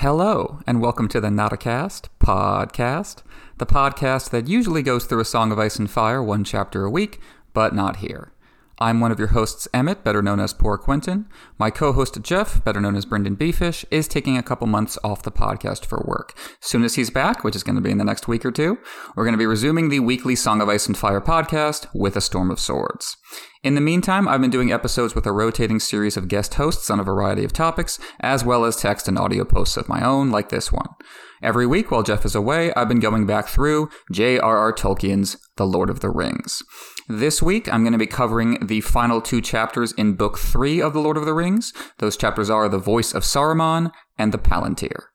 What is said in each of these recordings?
Hello, and welcome to the Notacast podcast, the podcast that usually goes through a Song of Ice and Fire one chapter a week, but not here. I'm one of your hosts, Emmett, better known as Poor Quentin. My co host, Jeff, better known as Brendan Beefish, is taking a couple months off the podcast for work. Soon as he's back, which is going to be in the next week or two, we're going to be resuming the weekly Song of Ice and Fire podcast with A Storm of Swords. In the meantime, I've been doing episodes with a rotating series of guest hosts on a variety of topics, as well as text and audio posts of my own, like this one. Every week while Jeff is away, I've been going back through J.R.R. Tolkien's The Lord of the Rings. This week, I'm going to be covering the final two chapters in Book 3 of The Lord of the Rings. Those chapters are The Voice of Saruman and The Palantir.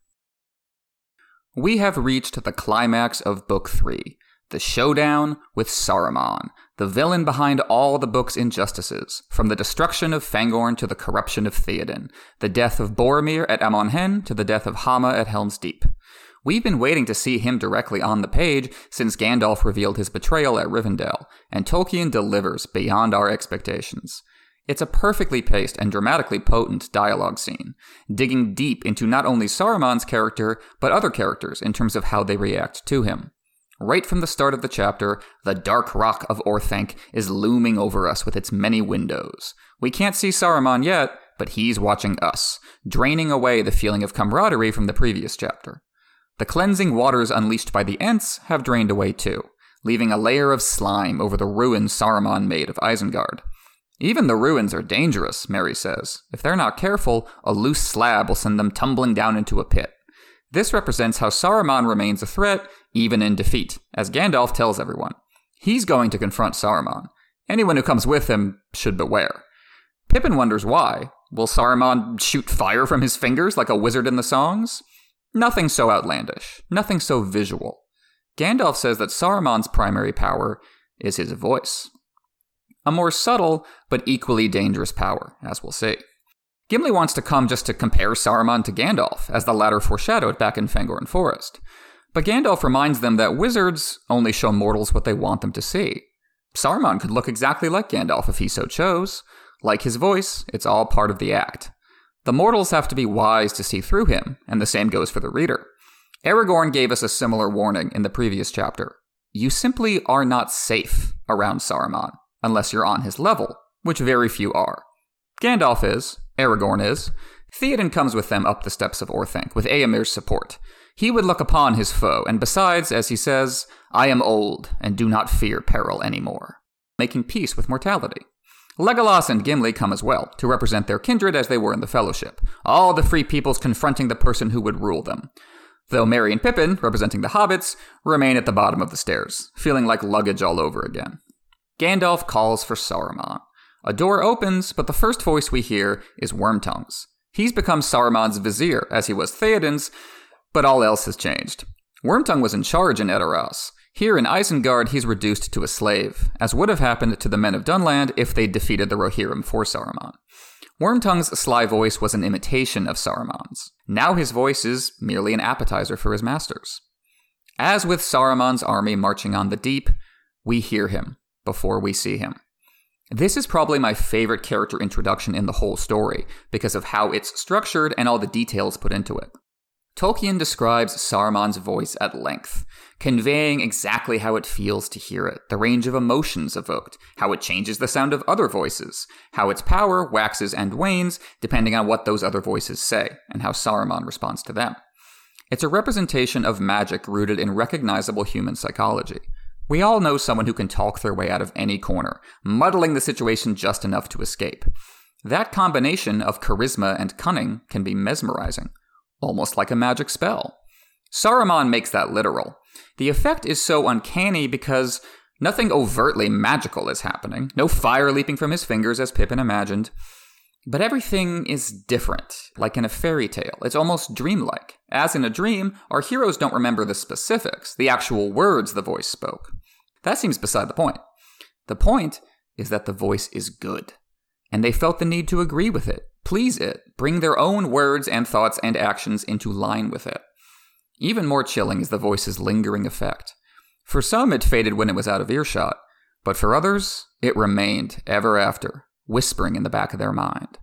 We have reached the climax of Book 3, the showdown with Saruman, the villain behind all the book's injustices, from the destruction of Fangorn to the corruption of Theoden, the death of Boromir at Amon Hen to the death of Hama at Helm's Deep. We've been waiting to see him directly on the page since Gandalf revealed his betrayal at Rivendell, and Tolkien delivers beyond our expectations. It's a perfectly paced and dramatically potent dialogue scene, digging deep into not only Saruman's character, but other characters in terms of how they react to him. Right from the start of the chapter, the dark rock of Orthanc is looming over us with its many windows. We can't see Saruman yet, but he's watching us, draining away the feeling of camaraderie from the previous chapter. The cleansing waters unleashed by the Ents have drained away too, leaving a layer of slime over the ruins Saruman made of Isengard. Even the ruins are dangerous, Merry says. If they're not careful, a loose slab will send them tumbling down into a pit. This represents how Saruman remains a threat, even in defeat, as Gandalf tells everyone. He's going to confront Saruman. Anyone who comes with him should beware. Pippin wonders why. Will Saruman shoot fire from his fingers like a wizard in the songs? Nothing so outlandish, nothing so visual. Gandalf says that Saruman's primary power is his voice. A more subtle, but equally dangerous power, as we'll see. Gimli wants to come just to compare Saruman to Gandalf, as the latter foreshadowed back in Fangorn Forest. But Gandalf reminds them that wizards only show mortals what they want them to see. Saruman could look exactly like Gandalf if he so chose. Like his voice, it's all part of the act. The mortals have to be wise to see through him, and the same goes for the reader. Aragorn gave us a similar warning in the previous chapter. You simply are not safe around Saruman, unless you're on his level, which very few are. Gandalf is, Aragorn is. Theoden comes with them up the steps of Orthanc, with Eomer's support. He would look upon his foe, and besides, as he says, I am old, and do not fear peril any more, making peace with mortality. Legolas and Gimli come as well, to represent their kindred as they were in the Fellowship, all the free peoples confronting the person who would rule them. Though Merry and Pippin, representing the hobbits, remain at the bottom of the stairs, feeling like luggage all over again. Gandalf calls for Saruman. A door opens, but the first voice we hear is Wormtongue's. He's become Saruman's vizier, as he was Theoden's, but all else has changed. Wormtongue was in charge in Edoras, here in Isengard, he's reduced to a slave, as would have happened to the men of Dunland if they'd defeated the Rohirrim for Saruman. Wormtongue's sly voice was an imitation of Saruman's. Now his voice is merely an appetizer for his masters. As with Saruman's army marching on the deep, we hear him before we see him. This is probably my favorite character introduction in the whole story because of how it's structured and all the details put into it. Tolkien describes Saruman's voice at length, conveying exactly how it feels to hear it, the range of emotions evoked, how it changes the sound of other voices, how its power waxes and wanes depending on what those other voices say, and how Saruman responds to them. It's a representation of magic rooted in recognizable human psychology. We all know someone who can talk their way out of any corner, muddling the situation just enough to escape. That combination of charisma and cunning can be mesmerizing almost like a magic spell. Saruman makes that literal. The effect is so uncanny because nothing overtly magical is happening, no fire leaping from his fingers as Pippin imagined. But everything is different, like in a fairy tale. It's almost dreamlike. As in a dream, our heroes don't remember the specifics, the actual words the voice spoke. That seems beside the point. The point is that the voice is good, and they felt the need to agree with it please it, bring their own words and thoughts and actions into line with it. Even more chilling is the voice's lingering effect. For some, it faded when it was out of earshot, but for others, it remained ever after, whispering in the back of their mind.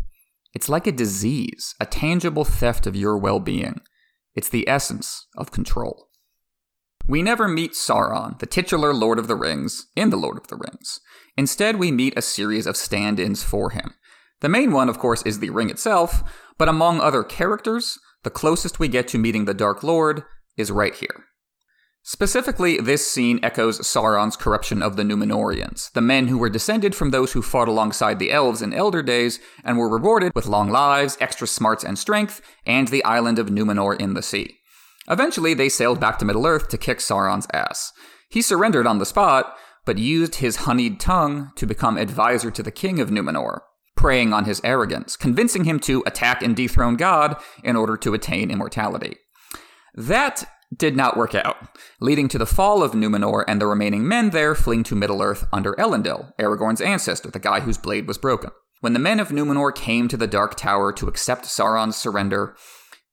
It's like a disease, a tangible theft of your well being. It's the essence of control. We never meet Sauron, the titular Lord of the Rings, in The Lord of the Rings. Instead, we meet a series of stand ins for him. The main one, of course, is the ring itself, but among other characters, the closest we get to meeting the Dark Lord is right here. Specifically, this scene echoes Sauron's corruption of the Numenoreans, the men who were descended from those who fought alongside the elves in Elder Days and were rewarded with long lives, extra smarts and strength, and the island of Numenor in the sea. Eventually, they sailed back to Middle Earth to kick Sauron's ass. He surrendered on the spot, but used his honeyed tongue to become advisor to the king of Numenor, preying on his arrogance, convincing him to attack and dethrone God in order to attain immortality. That did not work out, leading to the fall of Numenor and the remaining men there fleeing to Middle Earth under Elendil, Aragorn's ancestor, the guy whose blade was broken. When the men of Numenor came to the Dark Tower to accept Sauron's surrender,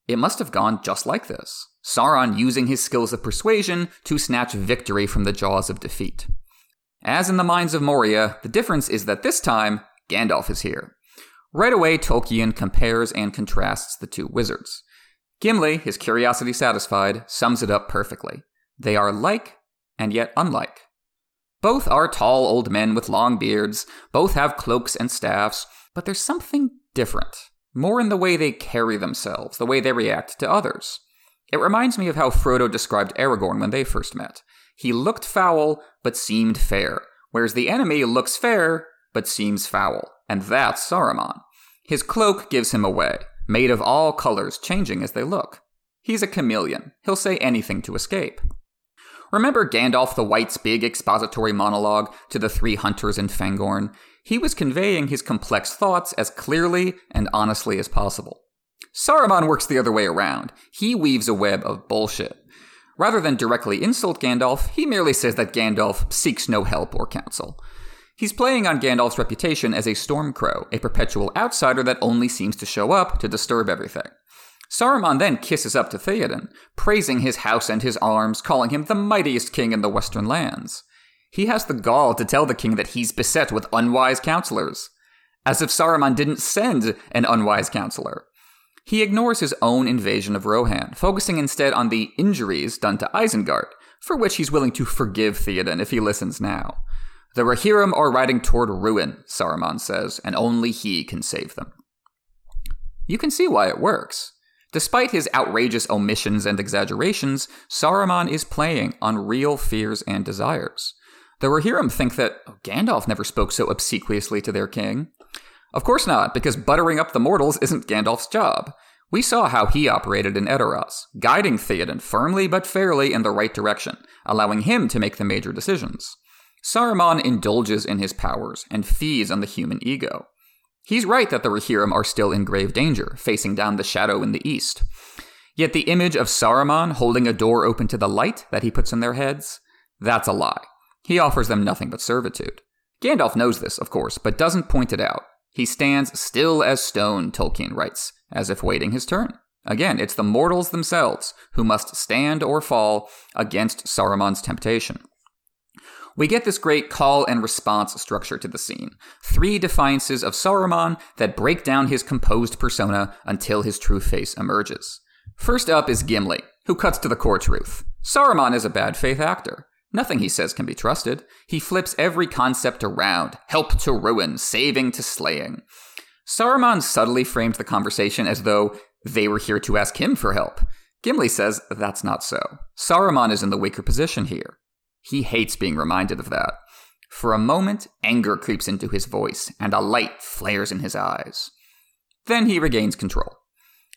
it must have gone just like this. Sauron using his skills of persuasion to snatch victory from the jaws of defeat. As in the Mines of Moria, the difference is that this time, Gandalf is here. Right away, Tolkien compares and contrasts the two wizards. Gimli, his curiosity satisfied, sums it up perfectly. They are like and yet unlike. Both are tall old men with long beards, both have cloaks and staffs, but there's something different, more in the way they carry themselves, the way they react to others. It reminds me of how Frodo described Aragorn when they first met. He looked foul, but seemed fair, whereas the enemy looks fair, but seems foul, and that's Saruman. His cloak gives him away, made of all colors changing as they look. He's a chameleon. He'll say anything to escape. Remember Gandalf the White's big expository monologue to the three hunters in Fangorn? He was conveying his complex thoughts as clearly and honestly as possible. Saruman works the other way around. He weaves a web of bullshit. Rather than directly insult Gandalf, he merely says that Gandalf seeks no help or counsel. He's playing on Gandalf's reputation as a Stormcrow, a perpetual outsider that only seems to show up to disturb everything. Saruman then kisses up to Theoden, praising his house and his arms, calling him the mightiest king in the western lands. He has the gall to tell the king that he's beset with unwise counselors, as if Saruman didn't send an unwise counselor. He ignores his own invasion of Rohan, focusing instead on the injuries done to Isengard, for which he's willing to forgive Theoden if he listens now. The Rohirrim are riding toward ruin, Saruman says, and only he can save them. You can see why it works. Despite his outrageous omissions and exaggerations, Saruman is playing on real fears and desires. The Rohirrim think that oh, Gandalf never spoke so obsequiously to their king. Of course not, because buttering up the mortals isn't Gandalf's job. We saw how he operated in Edoras, guiding Theoden firmly but fairly in the right direction, allowing him to make the major decisions. Saruman indulges in his powers and feeds on the human ego. He's right that the Rohirrim are still in grave danger, facing down the shadow in the east. Yet the image of Saruman holding a door open to the light that he puts in their heads, that's a lie. He offers them nothing but servitude. Gandalf knows this, of course, but doesn't point it out. He stands still as stone, Tolkien writes, as if waiting his turn. Again, it's the mortals themselves who must stand or fall against Saruman's temptation. We get this great call and response structure to the scene. Three defiances of Saruman that break down his composed persona until his true face emerges. First up is Gimli, who cuts to the core truth. Saruman is a bad faith actor. Nothing he says can be trusted. He flips every concept around help to ruin, saving to slaying. Saruman subtly framed the conversation as though they were here to ask him for help. Gimli says that's not so. Saruman is in the weaker position here. He hates being reminded of that. For a moment, anger creeps into his voice, and a light flares in his eyes. Then he regains control.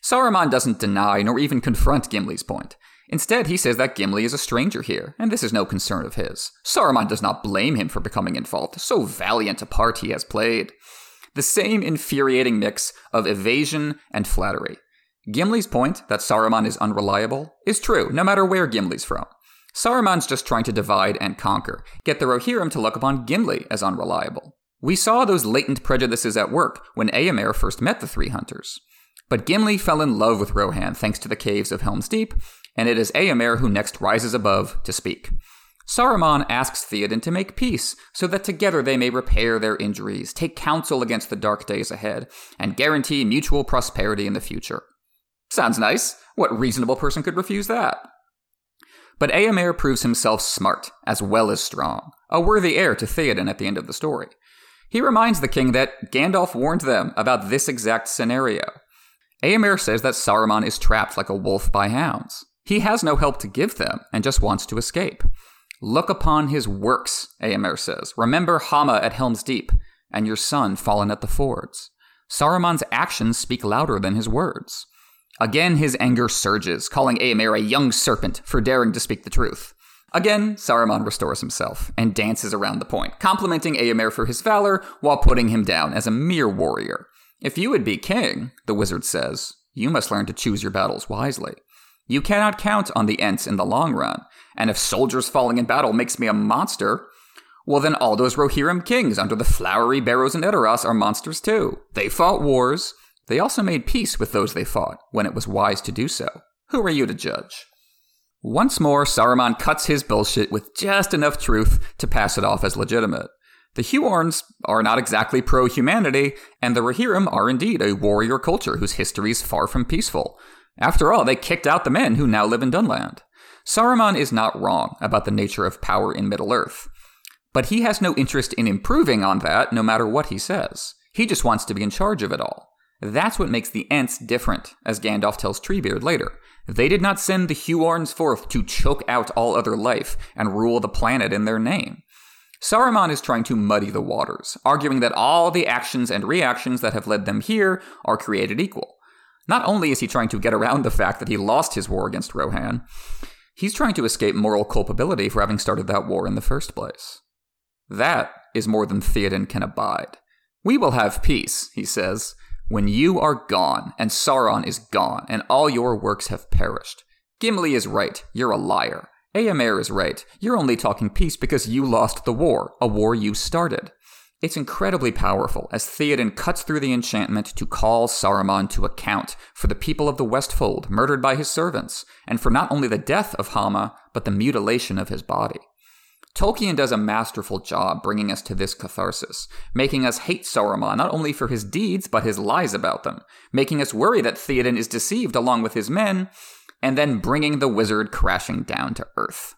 Saruman doesn't deny nor even confront Gimli's point. Instead, he says that Gimli is a stranger here, and this is no concern of his. Saruman does not blame him for becoming in fault, so valiant a part he has played. The same infuriating mix of evasion and flattery. Gimli's point that Saruman is unreliable is true, no matter where Gimli's from. Saruman's just trying to divide and conquer, get the Rohirrim to look upon Gimli as unreliable. We saw those latent prejudices at work when Eomer first met the three hunters. But Gimli fell in love with Rohan thanks to the caves of Helm's Deep, and it is Eomer who next rises above to speak. Saruman asks Theoden to make peace so that together they may repair their injuries, take counsel against the dark days ahead, and guarantee mutual prosperity in the future. Sounds nice. What reasonable person could refuse that? But Eomer proves himself smart, as well as strong, a worthy heir to Theoden at the end of the story. He reminds the king that Gandalf warned them about this exact scenario. Eomer says that Saruman is trapped like a wolf by hounds. He has no help to give them and just wants to escape. Look upon his works, Eomer says. Remember Hama at Helm's Deep and your son fallen at the fords. Saruman's actions speak louder than his words. Again, his anger surges, calling Eomer a young serpent for daring to speak the truth. Again, Saruman restores himself and dances around the point, complimenting Eomer for his valor while putting him down as a mere warrior. If you would be king, the wizard says, you must learn to choose your battles wisely. You cannot count on the Ents in the long run, and if soldiers falling in battle makes me a monster, well then all those Rohirrim kings under the flowery barrows in Edoras are monsters too. They fought wars, they also made peace with those they fought, when it was wise to do so. Who are you to judge? Once more, Saruman cuts his bullshit with just enough truth to pass it off as legitimate. The Huorns are not exactly pro humanity, and the Rohirrim are indeed a warrior culture whose history is far from peaceful. After all, they kicked out the men who now live in Dunland. Saruman is not wrong about the nature of power in Middle Earth, but he has no interest in improving on that no matter what he says. He just wants to be in charge of it all. That's what makes the Ents different, as Gandalf tells Treebeard later. They did not send the Huorns forth to choke out all other life and rule the planet in their name. Saruman is trying to muddy the waters, arguing that all the actions and reactions that have led them here are created equal. Not only is he trying to get around the fact that he lost his war against Rohan, he's trying to escape moral culpability for having started that war in the first place. That is more than Theoden can abide. We will have peace, he says, when you are gone, and Sauron is gone, and all your works have perished. Gimli is right, you're a liar. Eomer is right, you're only talking peace because you lost the war, a war you started. It's incredibly powerful as Theoden cuts through the enchantment to call Saruman to account for the people of the Westfold murdered by his servants, and for not only the death of Hama, but the mutilation of his body. Tolkien does a masterful job bringing us to this catharsis, making us hate Saruman not only for his deeds, but his lies about them, making us worry that Theoden is deceived along with his men, and then bringing the wizard crashing down to earth.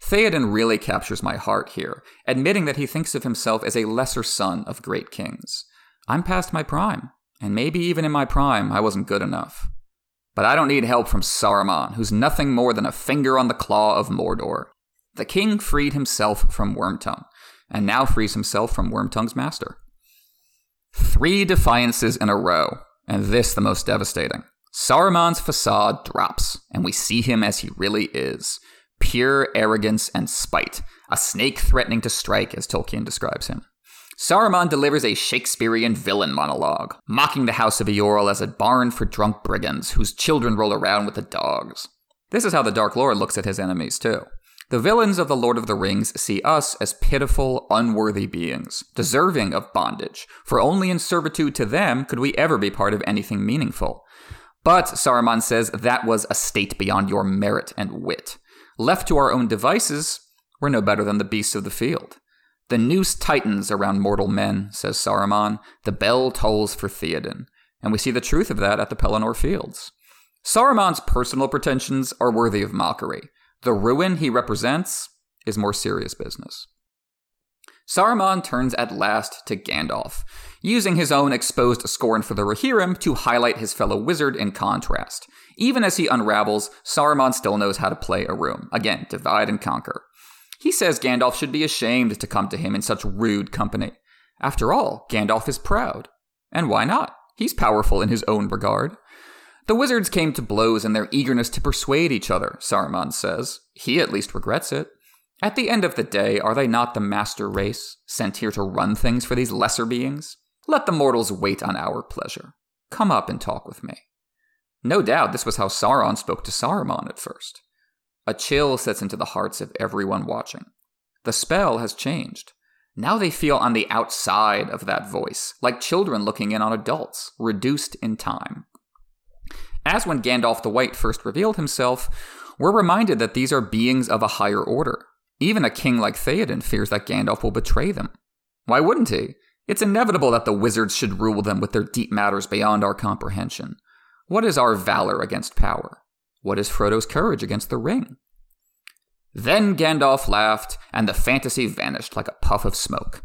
Theoden really captures my heart here, admitting that he thinks of himself as a lesser son of great kings. I'm past my prime, and maybe even in my prime I wasn't good enough. But I don't need help from Saruman, who's nothing more than a finger on the claw of Mordor. The king freed himself from Wormtongue, and now frees himself from Wormtongue's master. Three defiances in a row, and this the most devastating. Saruman's facade drops, and we see him as he really is pure arrogance and spite, a snake threatening to strike, as Tolkien describes him. Saruman delivers a Shakespearean villain monologue, mocking the House of Eorl as a barn for drunk brigands whose children roll around with the dogs. This is how the Dark Lord looks at his enemies, too. The villains of The Lord of the Rings see us as pitiful, unworthy beings, deserving of bondage, for only in servitude to them could we ever be part of anything meaningful. But, Saruman says, that was a state beyond your merit and wit. Left to our own devices, we're no better than the beasts of the field. The noose tightens around mortal men, says Saruman. The bell tolls for Theoden. And we see the truth of that at the Pelennor Fields. Saruman's personal pretensions are worthy of mockery. The ruin he represents is more serious business. Saruman turns at last to Gandalf, using his own exposed scorn for the Rohirrim to highlight his fellow wizard in contrast. Even as he unravels, Saruman still knows how to play a room. Again, divide and conquer. He says Gandalf should be ashamed to come to him in such rude company. After all, Gandalf is proud. And why not? He's powerful in his own regard. The wizards came to blows in their eagerness to persuade each other, Saruman says. He at least regrets it. At the end of the day, are they not the master race, sent here to run things for these lesser beings? Let the mortals wait on our pleasure. Come up and talk with me. No doubt this was how Sauron spoke to Saruman at first. A chill sets into the hearts of everyone watching. The spell has changed. Now they feel on the outside of that voice, like children looking in on adults, reduced in time. As when Gandalf the White first revealed himself, we're reminded that these are beings of a higher order. Even a king like Theoden fears that Gandalf will betray them. Why wouldn't he? It's inevitable that the wizards should rule them with their deep matters beyond our comprehension. What is our valor against power? What is Frodo's courage against the ring? Then Gandalf laughed, and the fantasy vanished like a puff of smoke.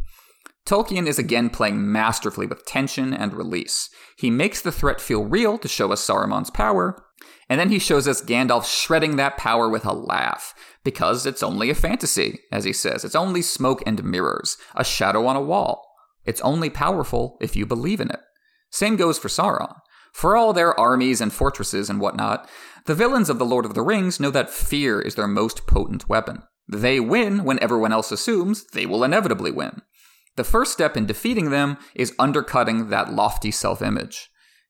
Tolkien is again playing masterfully with tension and release. He makes the threat feel real to show us Saruman's power, and then he shows us Gandalf shredding that power with a laugh, because it's only a fantasy, as he says. It's only smoke and mirrors, a shadow on a wall. It's only powerful if you believe in it. Same goes for Sauron. For all their armies and fortresses and whatnot, the villains of The Lord of the Rings know that fear is their most potent weapon. They win when everyone else assumes they will inevitably win. The first step in defeating them is undercutting that lofty self image.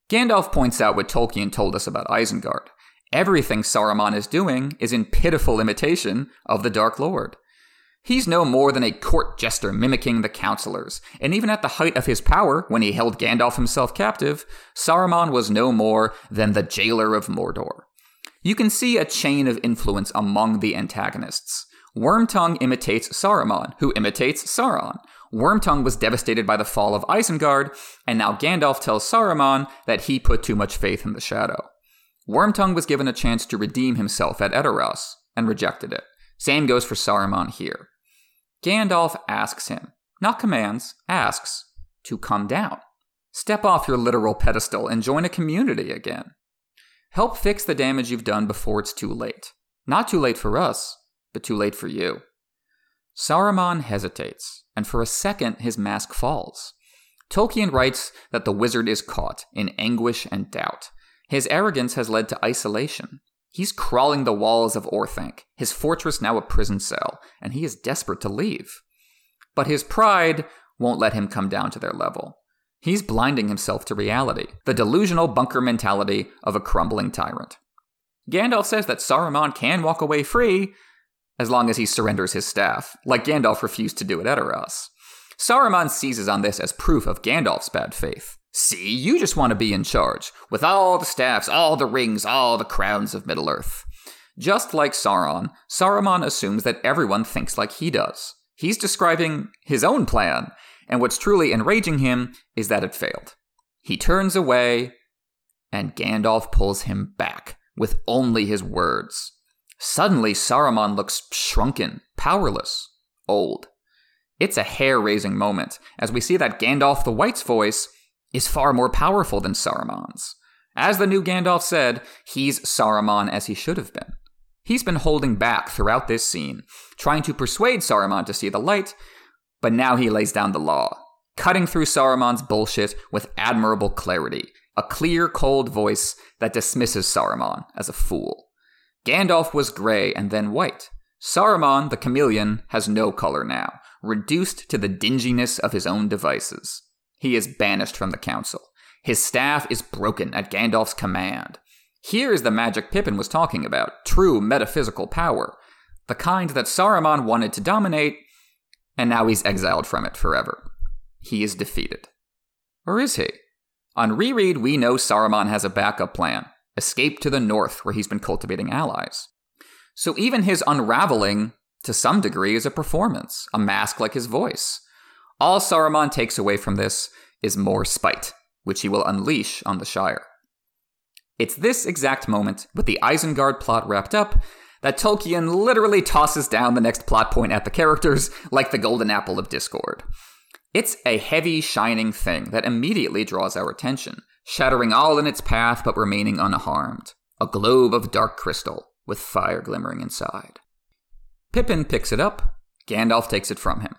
Gandalf points out what Tolkien told us about Isengard. Everything Saruman is doing is in pitiful imitation of the Dark Lord. He's no more than a court jester mimicking the counselors, and even at the height of his power, when he held Gandalf himself captive, Saruman was no more than the jailer of Mordor. You can see a chain of influence among the antagonists. Wormtongue imitates Saruman, who imitates Sauron. Wormtongue was devastated by the fall of Isengard, and now Gandalf tells Saruman that he put too much faith in the Shadow. Wormtongue was given a chance to redeem himself at Edoras, and rejected it. Same goes for Saruman here. Gandalf asks him, not commands, asks, to come down. Step off your literal pedestal and join a community again. Help fix the damage you've done before it's too late. Not too late for us, but too late for you. Saruman hesitates, and for a second his mask falls. Tolkien writes that the wizard is caught in anguish and doubt. His arrogance has led to isolation. He's crawling the walls of Orthanc, his fortress now a prison cell, and he is desperate to leave. But his pride won't let him come down to their level. He's blinding himself to reality, the delusional bunker mentality of a crumbling tyrant. Gandalf says that Saruman can walk away free as long as he surrenders his staff, like Gandalf refused to do at Edoras. Saruman seizes on this as proof of Gandalf's bad faith. See, you just want to be in charge, with all the staffs, all the rings, all the crowns of Middle Earth. Just like Sauron, Saruman assumes that everyone thinks like he does. He's describing his own plan, and what's truly enraging him is that it failed. He turns away, and Gandalf pulls him back with only his words. Suddenly, Saruman looks shrunken, powerless, old. It's a hair raising moment as we see that Gandalf the White's voice is far more powerful than Saruman's. As the new Gandalf said, he's Saruman as he should have been. He's been holding back throughout this scene, trying to persuade Saruman to see the light, but now he lays down the law, cutting through Saruman's bullshit with admirable clarity, a clear, cold voice that dismisses Saruman as a fool. Gandalf was gray and then white. Saruman, the chameleon, has no color now, reduced to the dinginess of his own devices. He is banished from the council. His staff is broken at Gandalf's command. Here is the magic Pippin was talking about true metaphysical power, the kind that Saruman wanted to dominate, and now he's exiled from it forever. He is defeated. Or is he? On reread, we know Saruman has a backup plan escape to the north, where he's been cultivating allies. So even his unraveling, to some degree, is a performance, a mask like his voice. All Saruman takes away from this is more spite, which he will unleash on the Shire. It's this exact moment, with the Isengard plot wrapped up, that Tolkien literally tosses down the next plot point at the characters like the golden apple of discord. It's a heavy, shining thing that immediately draws our attention, shattering all in its path but remaining unharmed. A globe of dark crystal, with fire glimmering inside. Pippin picks it up, Gandalf takes it from him.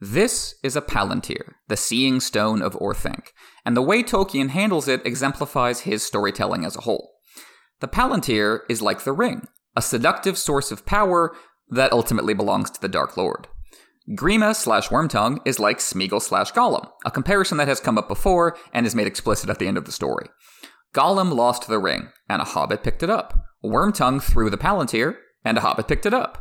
This is a palantir, the seeing stone of Orthanc, and the way Tolkien handles it exemplifies his storytelling as a whole. The palantir is like the ring, a seductive source of power that ultimately belongs to the Dark Lord. Grima slash Wormtongue is like Smeagol slash Gollum, a comparison that has come up before and is made explicit at the end of the story. Gollum lost the ring, and a hobbit picked it up. Wormtongue threw the palantir, and a hobbit picked it up.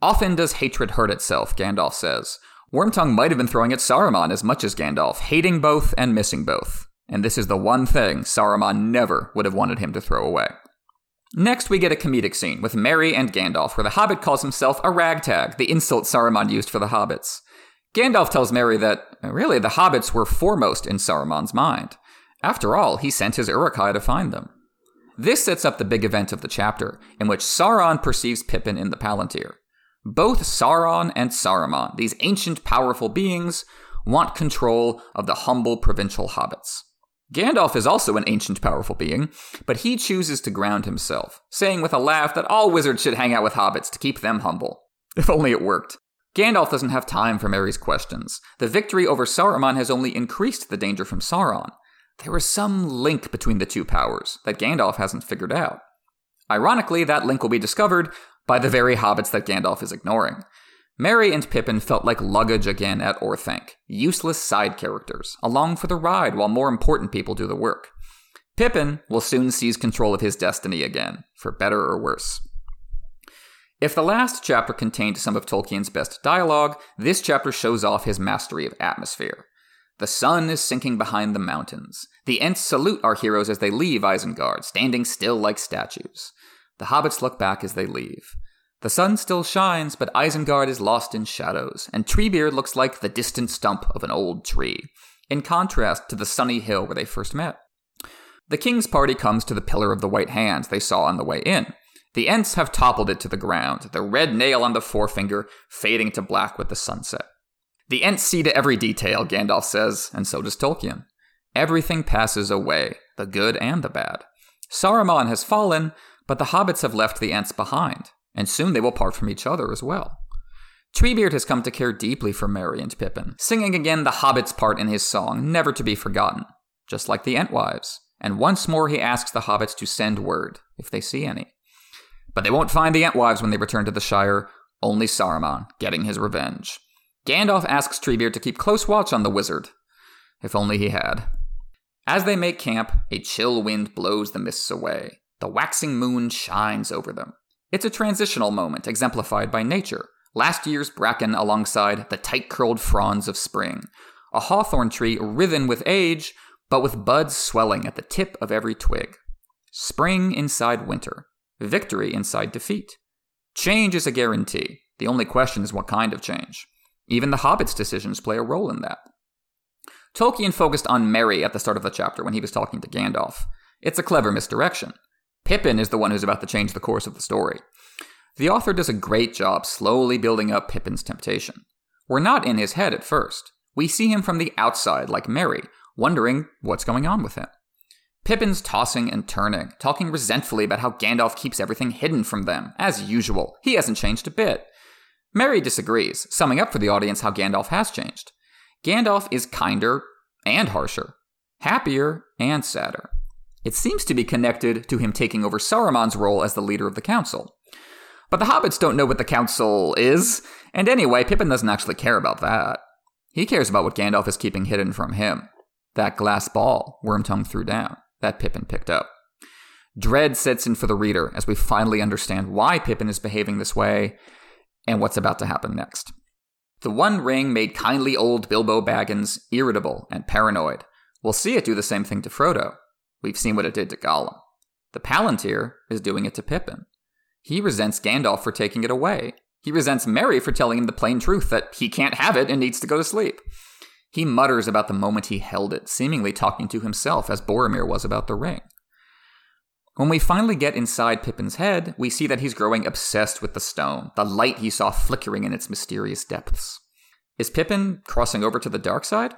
Often does hatred hurt itself, Gandalf says. Wormtongue might have been throwing at Saruman as much as Gandalf, hating both and missing both. And this is the one thing Saruman never would have wanted him to throw away. Next, we get a comedic scene with Merry and Gandalf, where the Hobbit calls himself a ragtag, the insult Saruman used for the Hobbits. Gandalf tells Merry that, really, the Hobbits were foremost in Saruman's mind. After all, he sent his Uruk-hai to find them. this sets up the big event of the chapter, in which Sauron perceives Pippin in the Palantir. Both Sauron and Saruman, these ancient powerful beings, want control of the humble provincial hobbits. Gandalf is also an ancient powerful being, but he chooses to ground himself, saying with a laugh that all wizards should hang out with hobbits to keep them humble. If only it worked. Gandalf doesn't have time for Merry's questions. The victory over Saruman has only increased the danger from Sauron. There is some link between the two powers that Gandalf hasn't figured out. Ironically, that link will be discovered by the very hobbits that Gandalf is ignoring. Merry and Pippin felt like luggage again at Orthanc, useless side characters, along for the ride while more important people do the work. Pippin will soon seize control of his destiny again, for better or worse. If the last chapter contained some of Tolkien's best dialogue, this chapter shows off his mastery of atmosphere. The sun is sinking behind the mountains. The Ents salute our heroes as they leave Isengard, standing still like statues. The hobbits look back as they leave. The sun still shines, but Isengard is lost in shadows, and Treebeard looks like the distant stump of an old tree, in contrast to the sunny hill where they first met. The king's party comes to the Pillar of the White Hands they saw on the way in. The Ents have toppled it to the ground, the red nail on the forefinger fading to black with the sunset. The Ents see to every detail, Gandalf says, and so does Tolkien. Everything passes away, the good and the bad. Saruman has fallen, but the hobbits have left the Ents behind, and soon they will part from each other as well. Treebeard has come to care deeply for Merry and Pippin, singing again the hobbit's part in his song, never to be forgotten, just like the Entwives. And once more he asks the hobbits to send word, if they see any. But they won't find the Entwives when they return to the Shire, only Saruman, getting his revenge. Gandalf asks Treebeard to keep close watch on the wizard. If only he had. As they make camp, a chill wind blows the mists away. The waxing moon shines over them. It's a transitional moment exemplified by nature. Last year's bracken alongside the tight curled fronds of spring. A hawthorn tree writhen with age, but with buds swelling at the tip of every twig. Spring inside winter victory inside defeat. Change is a guarantee. The only question is what kind of change. Even the Hobbit's decisions play a role in that. Tolkien focused on Merry at the start of the chapter when he was talking to Gandalf. It's a clever misdirection. Pippin is the one who's about to change the course of the story. The author does a great job slowly building up Pippin's temptation. We're not in his head at first. We see him from the outside, like Merry, wondering what's going on with him. Pippin's tossing and turning, talking resentfully about how Gandalf keeps everything hidden from them. As usual, he hasn't changed a bit. Merry disagrees, summing up for the audience how Gandalf has changed. Gandalf is kinder and harsher, happier and sadder. It seems to be connected to him taking over Saruman's role as the leader of the council. But the hobbits don't know what the council is, and anyway, Pippin doesn't actually care about that. He cares about what Gandalf is keeping hidden from him that glass ball Wormtongue threw down that Pippin picked up. Dread sets in for the reader as we finally understand why Pippin is behaving this way and what's about to happen next. The One Ring made kindly old Bilbo Baggins irritable and paranoid. We'll see it do the same thing to Frodo. We've seen what it did to Gollum. The Palantir is doing it to Pippin. He resents Gandalf for taking it away. He resents Merry for telling him the plain truth that he can't have it and needs to go to sleep. He mutters about the moment he held it, seemingly talking to himself as Boromir was about the ring. When we finally get inside Pippin's head, we see that he's growing obsessed with the stone, the light he saw flickering in its mysterious depths. Is Pippin crossing over to the dark side?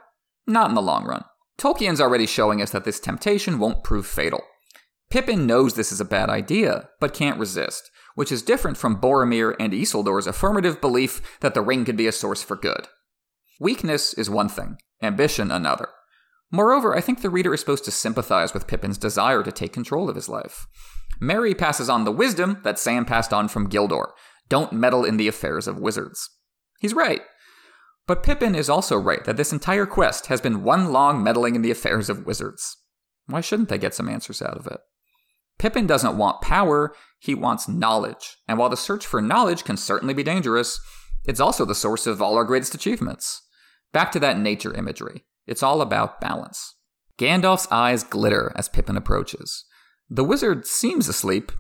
Not in the long run. Tolkien's already showing us that this temptation won't prove fatal. Pippin knows this is a bad idea, but can't resist, which is different from Boromir and Isildur's affirmative belief that the ring could be a source for good. Weakness is one thing, ambition another. Moreover, I think the reader is supposed to sympathize with Pippin's desire to take control of his life. Merry passes on the wisdom that Sam passed on from Gildor don't meddle in the affairs of wizards. He's right. But Pippin is also right that this entire quest has been one long meddling in the affairs of wizards. Why shouldn't they get some answers out of it? Pippin doesn't want power, he wants knowledge. And while the search for knowledge can certainly be dangerous, it's also the source of all our greatest achievements. Back to that nature imagery. It's all about balance. Gandalf's eyes glitter as Pippin approaches. The wizard seems asleep,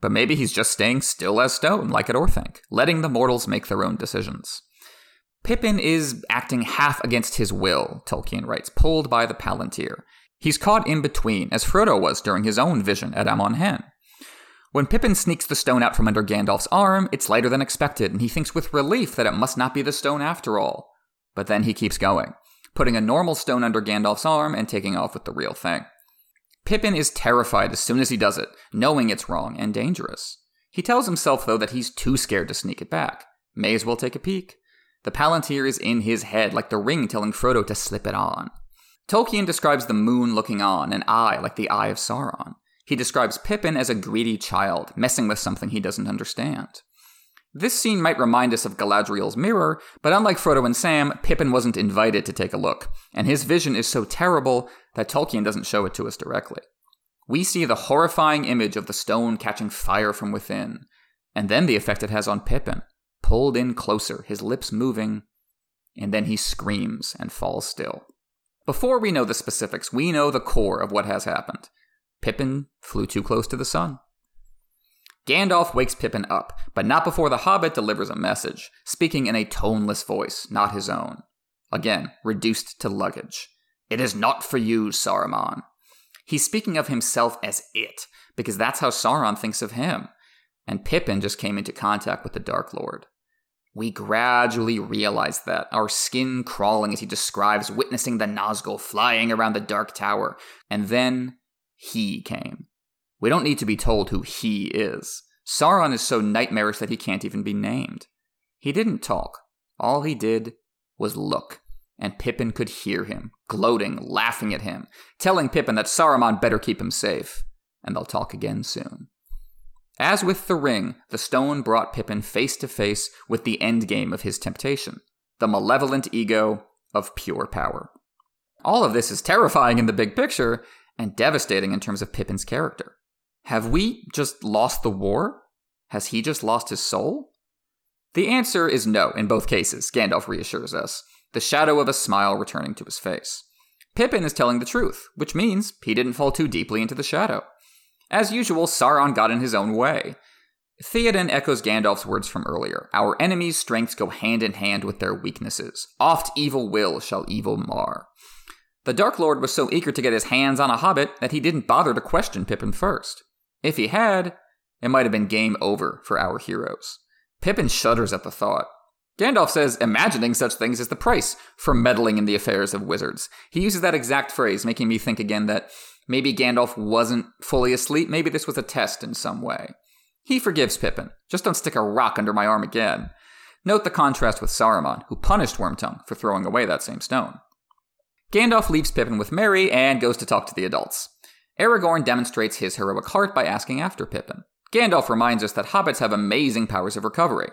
but maybe he's just staying still as stone, like at Orthanc, letting the mortals make their own decisions. Pippin is acting half against his will, Tolkien writes, pulled by the Palantir. He's caught in between, as Frodo was during his own vision at Amon Hen. When Pippin sneaks the stone out from under Gandalf's arm, it's lighter than expected, and he thinks with relief that it must not be the stone after all. But then he keeps going, putting a normal stone under Gandalf's arm and taking off with the real thing. Pippin is terrified as soon as he does it, knowing it's wrong and dangerous. He tells himself, though, that he's too scared to sneak it back. May as well take a peek. The Palantir is in his head, like the ring telling Frodo to slip it on. Tolkien describes the moon looking on, an eye like the eye of Sauron. He describes Pippin as a greedy child, messing with something he doesn't understand. This scene might remind us of Galadriel's mirror, but unlike Frodo and Sam, Pippin wasn't invited to take a look, and his vision is so terrible that Tolkien doesn't show it to us directly. We see the horrifying image of the stone catching fire from within, and then the effect it has on Pippin, pulled in closer, his lips moving, and then he screams and falls still. Before we know the specifics, we know the core of what has happened. Pippin flew too close to the sun. Gandalf wakes Pippin up, but not before the hobbit delivers a message, speaking in a toneless voice, not his own. Again, reduced to luggage. It is not for you, Saruman. He's speaking of himself as it, because that's how Sauron thinks of him. And Pippin just came into contact with the Dark Lord. We gradually realize that, our skin crawling as he describes witnessing the Nazgul flying around the Dark Tower. And then he came. We don't need to be told who he is. Sauron is so nightmarish that he can't even be named. He didn't talk. All he did was look and Pippin could hear him, gloating, laughing at him, telling Pippin that Saruman better keep him safe, and they'll talk again soon. As with the ring, the stone brought Pippin face to face with the endgame of his temptation the malevolent ego of pure power. All of this is terrifying in the big picture and devastating in terms of Pippin's character. Have we just lost the war? Has he just lost his soul? The answer is no in both cases, Gandalf reassures us the shadow of a smile returning to his face. Pippin is telling the truth, which means he didn't fall too deeply into the shadow. As usual, Sauron got in his own way. Theoden echoes Gandalf's words from earlier Our enemies' strengths go hand in hand with their weaknesses. Oft evil will shall evil mar. The Dark Lord was so eager to get his hands on a hobbit that he didn't bother to question Pippin first. If he had, it might have been game over for our heroes. Pippin shudders at the thought. Gandalf says imagining such things is the price for meddling in the affairs of wizards. He uses that exact phrase, making me think again that maybe Gandalf wasn't fully asleep. Maybe this was a test in some way. He forgives Pippin. Just don't stick a rock under my arm again. Note the contrast with Saruman, who punished Wormtongue for throwing away that same stone. Gandalf leaves Pippin with Merry and goes to talk to the adults. Aragorn demonstrates his heroic heart by asking after Pippin. Gandalf reminds us that hobbits have amazing powers of recovery.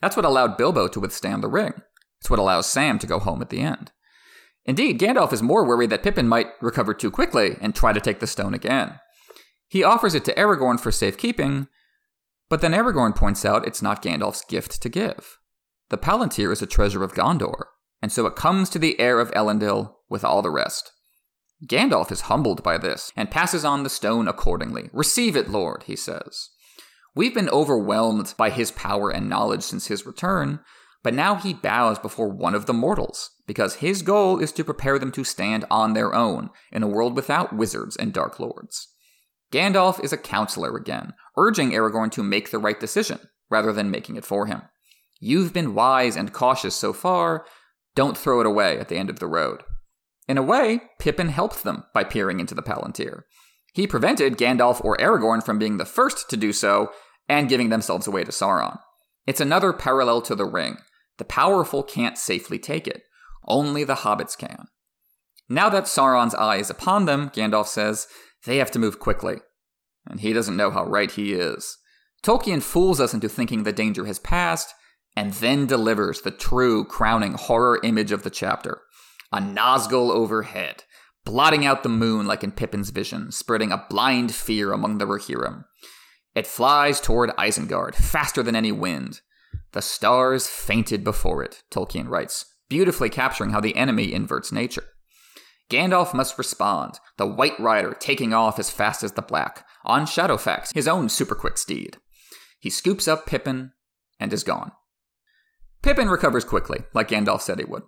That's what allowed Bilbo to withstand the ring. It's what allows Sam to go home at the end. Indeed, Gandalf is more worried that Pippin might recover too quickly and try to take the stone again. He offers it to Aragorn for safekeeping, but then Aragorn points out it's not Gandalf's gift to give. The Palantir is a treasure of Gondor, and so it comes to the heir of Elendil with all the rest. Gandalf is humbled by this and passes on the stone accordingly. Receive it, Lord, he says. We've been overwhelmed by his power and knowledge since his return, but now he bows before one of the mortals, because his goal is to prepare them to stand on their own in a world without wizards and dark lords. Gandalf is a counselor again, urging Aragorn to make the right decision, rather than making it for him. You've been wise and cautious so far, don't throw it away at the end of the road. In a way, Pippin helped them by peering into the Palantir. He prevented Gandalf or Aragorn from being the first to do so and giving themselves away to Sauron. It's another parallel to the ring. The powerful can't safely take it. Only the hobbits can. Now that Sauron's eye is upon them, Gandalf says, they have to move quickly. And he doesn't know how right he is. Tolkien fools us into thinking the danger has passed, and then delivers the true crowning horror image of the chapter a Nazgul overhead, blotting out the moon like in Pippin's vision, spreading a blind fear among the Rohirrim. It flies toward Isengard, faster than any wind. The stars fainted before it, Tolkien writes, beautifully capturing how the enemy inverts nature. Gandalf must respond, the White Rider taking off as fast as the Black, on Shadowfax, his own super quick steed. He scoops up Pippin and is gone. Pippin recovers quickly, like Gandalf said he would.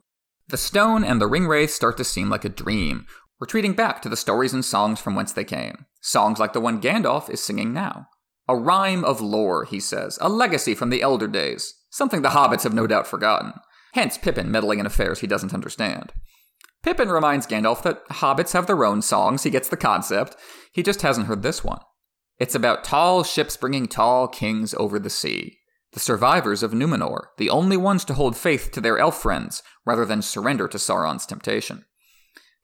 The stone and the ring wraith start to seem like a dream, retreating back to the stories and songs from whence they came. Songs like the one Gandalf is singing now. A rhyme of lore, he says, a legacy from the elder days, something the hobbits have no doubt forgotten. Hence Pippin meddling in affairs he doesn't understand. Pippin reminds Gandalf that hobbits have their own songs, he gets the concept, he just hasn't heard this one. It's about tall ships bringing tall kings over the sea. The survivors of Numenor, the only ones to hold faith to their elf friends rather than surrender to Sauron's temptation.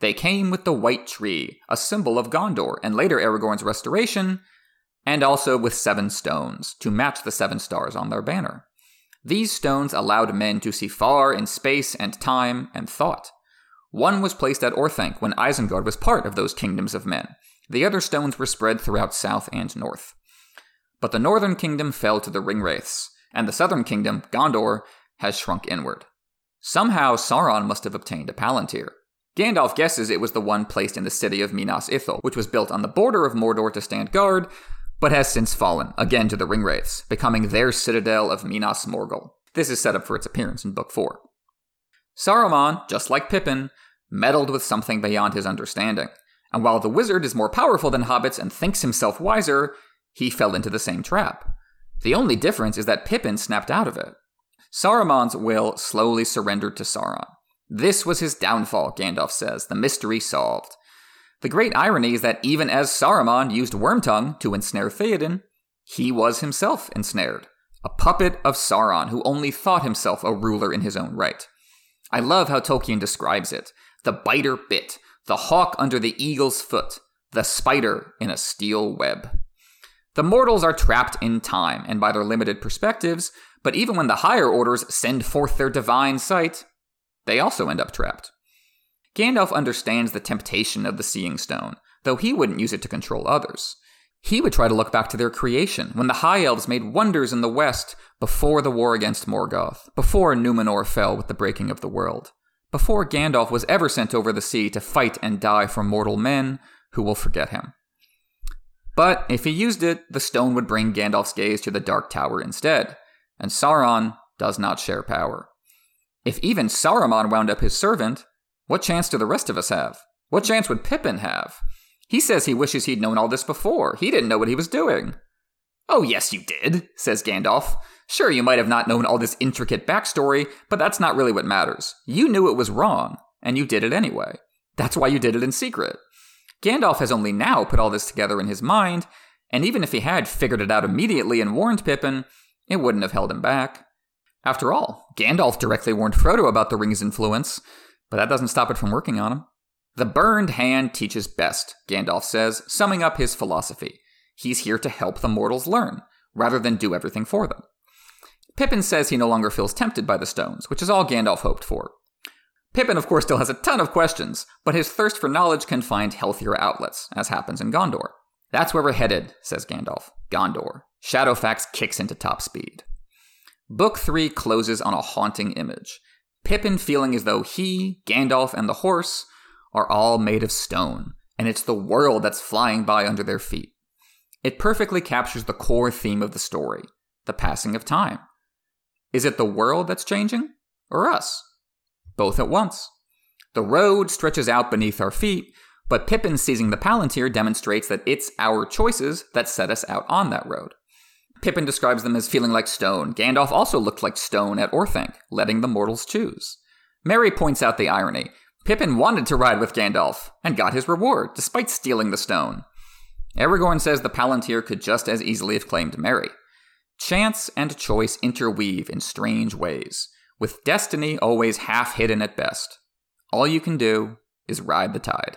They came with the White Tree, a symbol of Gondor and later Aragorn's restoration, and also with seven stones to match the seven stars on their banner. These stones allowed men to see far in space and time and thought. One was placed at Orthanc when Isengard was part of those kingdoms of men. The other stones were spread throughout south and north. But the northern kingdom fell to the Ringwraiths, and the southern kingdom, Gondor, has shrunk inward. Somehow Sauron must have obtained a Palantir. Gandalf guesses it was the one placed in the city of Minas Ithil, which was built on the border of Mordor to stand guard, but has since fallen, again to the Ringwraiths, becoming their citadel of Minas Morgul. This is set up for its appearance in Book 4. Saruman, just like Pippin, meddled with something beyond his understanding, and while the wizard is more powerful than hobbits and thinks himself wiser, he fell into the same trap. The only difference is that Pippin snapped out of it. Saruman's will slowly surrendered to Sauron. This was his downfall, Gandalf says, the mystery solved. The great irony is that even as Saruman used Wormtongue to ensnare Theoden, he was himself ensnared, a puppet of Sauron who only thought himself a ruler in his own right. I love how Tolkien describes it the biter bit, the hawk under the eagle's foot, the spider in a steel web. The mortals are trapped in time and by their limited perspectives, but even when the higher orders send forth their divine sight, they also end up trapped. Gandalf understands the temptation of the Seeing Stone, though he wouldn't use it to control others. He would try to look back to their creation, when the High Elves made wonders in the West before the war against Morgoth, before Numenor fell with the breaking of the world, before Gandalf was ever sent over the sea to fight and die for mortal men who will forget him. But if he used it, the stone would bring Gandalf's gaze to the Dark Tower instead, and Sauron does not share power. If even Saruman wound up his servant, what chance do the rest of us have? What chance would Pippin have? He says he wishes he'd known all this before. He didn't know what he was doing. Oh, yes, you did, says Gandalf. Sure, you might have not known all this intricate backstory, but that's not really what matters. You knew it was wrong, and you did it anyway. That's why you did it in secret. Gandalf has only now put all this together in his mind, and even if he had figured it out immediately and warned Pippin, it wouldn't have held him back. After all, Gandalf directly warned Frodo about the ring's influence, but that doesn't stop it from working on him. The burned hand teaches best, Gandalf says, summing up his philosophy. He's here to help the mortals learn, rather than do everything for them. Pippin says he no longer feels tempted by the stones, which is all Gandalf hoped for. Pippin, of course, still has a ton of questions, but his thirst for knowledge can find healthier outlets, as happens in Gondor. That's where we're headed, says Gandalf. Gondor. Shadowfax kicks into top speed. Book 3 closes on a haunting image. Pippin feeling as though he, Gandalf, and the horse are all made of stone, and it's the world that's flying by under their feet. It perfectly captures the core theme of the story the passing of time. Is it the world that's changing, or us? both at once. The road stretches out beneath our feet, but Pippin seizing the Palantir demonstrates that it's our choices that set us out on that road. Pippin describes them as feeling like stone. Gandalf also looked like stone at Orthanc, letting the mortals choose. Merry points out the irony. Pippin wanted to ride with Gandalf, and got his reward, despite stealing the stone. Aragorn says the Palantir could just as easily have claimed Merry. Chance and choice interweave in strange ways with destiny always half hidden at best. All you can do is ride the tide.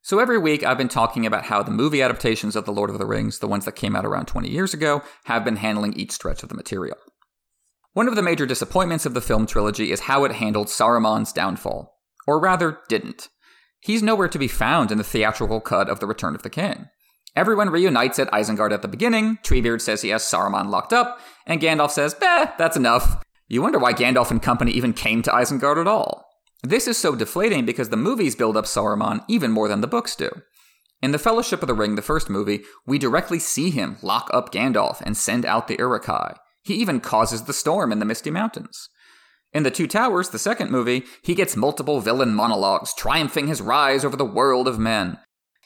So every week I've been talking about how the movie adaptations of The Lord of the Rings, the ones that came out around 20 years ago, have been handling each stretch of the material. One of the major disappointments of the film trilogy is how it handled Saruman's downfall. Or rather, didn't. He's nowhere to be found in the theatrical cut of The Return of the King. Everyone reunites at Isengard at the beginning. Treebeard says he has Saruman locked up, and Gandalf says, "Bah, that's enough." You wonder why Gandalf and company even came to Isengard at all. This is so deflating because the movies build up Saruman even more than the books do. In The Fellowship of the Ring, the first movie, we directly see him lock up Gandalf and send out the Uruk-hai. He even causes the storm in the Misty Mountains. In The Two Towers, the second movie, he gets multiple villain monologues, triumphing his rise over the world of men.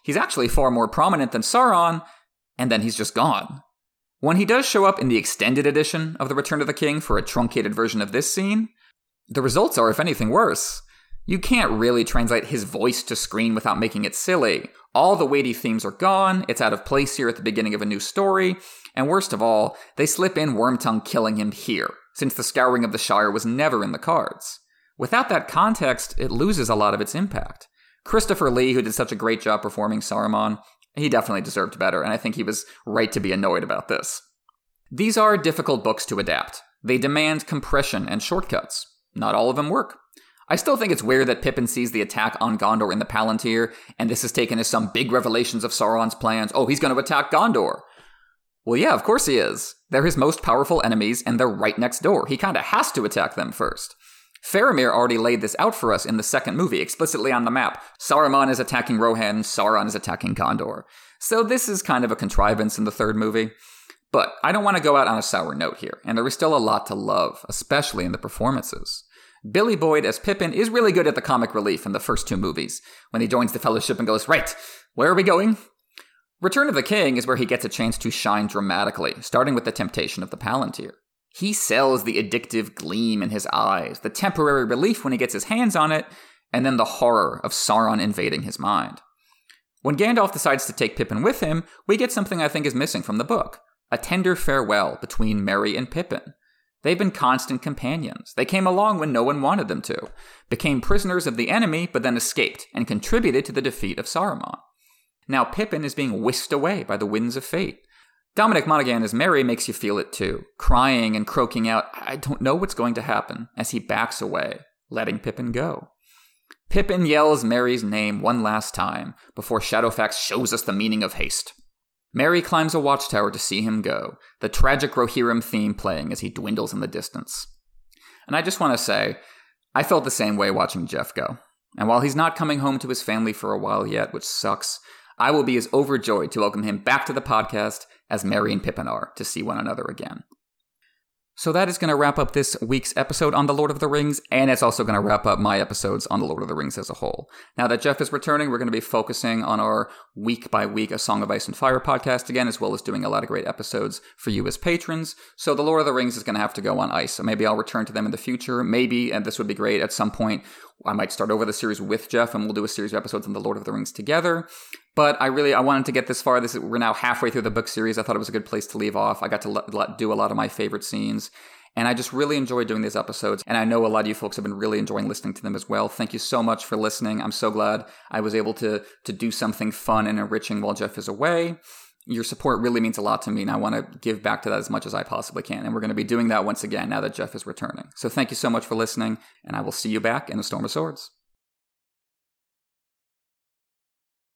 He's actually far more prominent than Sauron, and then he's just gone. When he does show up in the extended edition of The Return of the King for a truncated version of this scene, the results are, if anything, worse. You can't really translate his voice to screen without making it silly. All the weighty themes are gone, it's out of place here at the beginning of a new story, and worst of all, they slip in Wormtongue killing him here, since the Scouring of the Shire was never in the cards. Without that context, it loses a lot of its impact. Christopher Lee, who did such a great job performing Saruman, he definitely deserved better, and I think he was right to be annoyed about this. These are difficult books to adapt. They demand compression and shortcuts. Not all of them work. I still think it's weird that Pippin sees the attack on Gondor in the Palantir, and this is taken as some big revelations of Sauron's plans. Oh, he's going to attack Gondor. Well, yeah, of course he is. They're his most powerful enemies, and they're right next door. He kind of has to attack them first. Faramir already laid this out for us in the second movie, explicitly on the map. Saruman is attacking Rohan, Sauron is attacking Gondor. So this is kind of a contrivance in the third movie. But I don't want to go out on a sour note here, and there is still a lot to love, especially in the performances. Billy Boyd as Pippin is really good at the comic relief in the first two movies, when he joins the Fellowship and goes, Right, where are we going? Return of the King is where he gets a chance to shine dramatically, starting with the temptation of the Palantir. He sells the addictive gleam in his eyes, the temporary relief when he gets his hands on it, and then the horror of Sauron invading his mind. When Gandalf decides to take Pippin with him, we get something I think is missing from the book a tender farewell between Merry and Pippin. They've been constant companions. They came along when no one wanted them to, became prisoners of the enemy, but then escaped and contributed to the defeat of Saruman. Now Pippin is being whisked away by the winds of fate. Dominic Monaghan as Merry makes you feel it too, crying and croaking out, I don't know what's going to happen, as he backs away, letting Pippin go. Pippin yells Merry's name one last time before Shadowfax shows us the meaning of haste. Merry climbs a watchtower to see him go, the tragic Rohirrim theme playing as he dwindles in the distance. And I just want to say, I felt the same way watching Jeff go. And while he's not coming home to his family for a while yet, which sucks, I will be as overjoyed to welcome him back to the podcast as Merry and Pippin are to see one another again. So that is going to wrap up this week's episode on The Lord of the Rings, and it's also going to wrap up my episodes on The Lord of the Rings as a whole. Now that Jeff is returning, we're going to be focusing on our week by week A Song of Ice and Fire podcast again, as well as doing a lot of great episodes for you as patrons. So The Lord of the Rings is going to have to go on ice. So maybe I'll return to them in the future. Maybe, and this would be great, at some point I might start over the series with Jeff and we'll do a series of episodes on The Lord of the Rings together. But I really I wanted to get this far. This we're now halfway through the book series. I thought it was a good place to leave off. I got to let, let, do a lot of my favorite scenes. And I just really enjoy doing these episodes. And I know a lot of you folks have been really enjoying listening to them as well. Thank you so much for listening. I'm so glad I was able to to do something fun and enriching while Jeff is away. Your support really means a lot to me, and I want to give back to that as much as I possibly can. And we're going to be doing that once again now that Jeff is returning. So thank you so much for listening, and I will see you back in the Storm of Swords.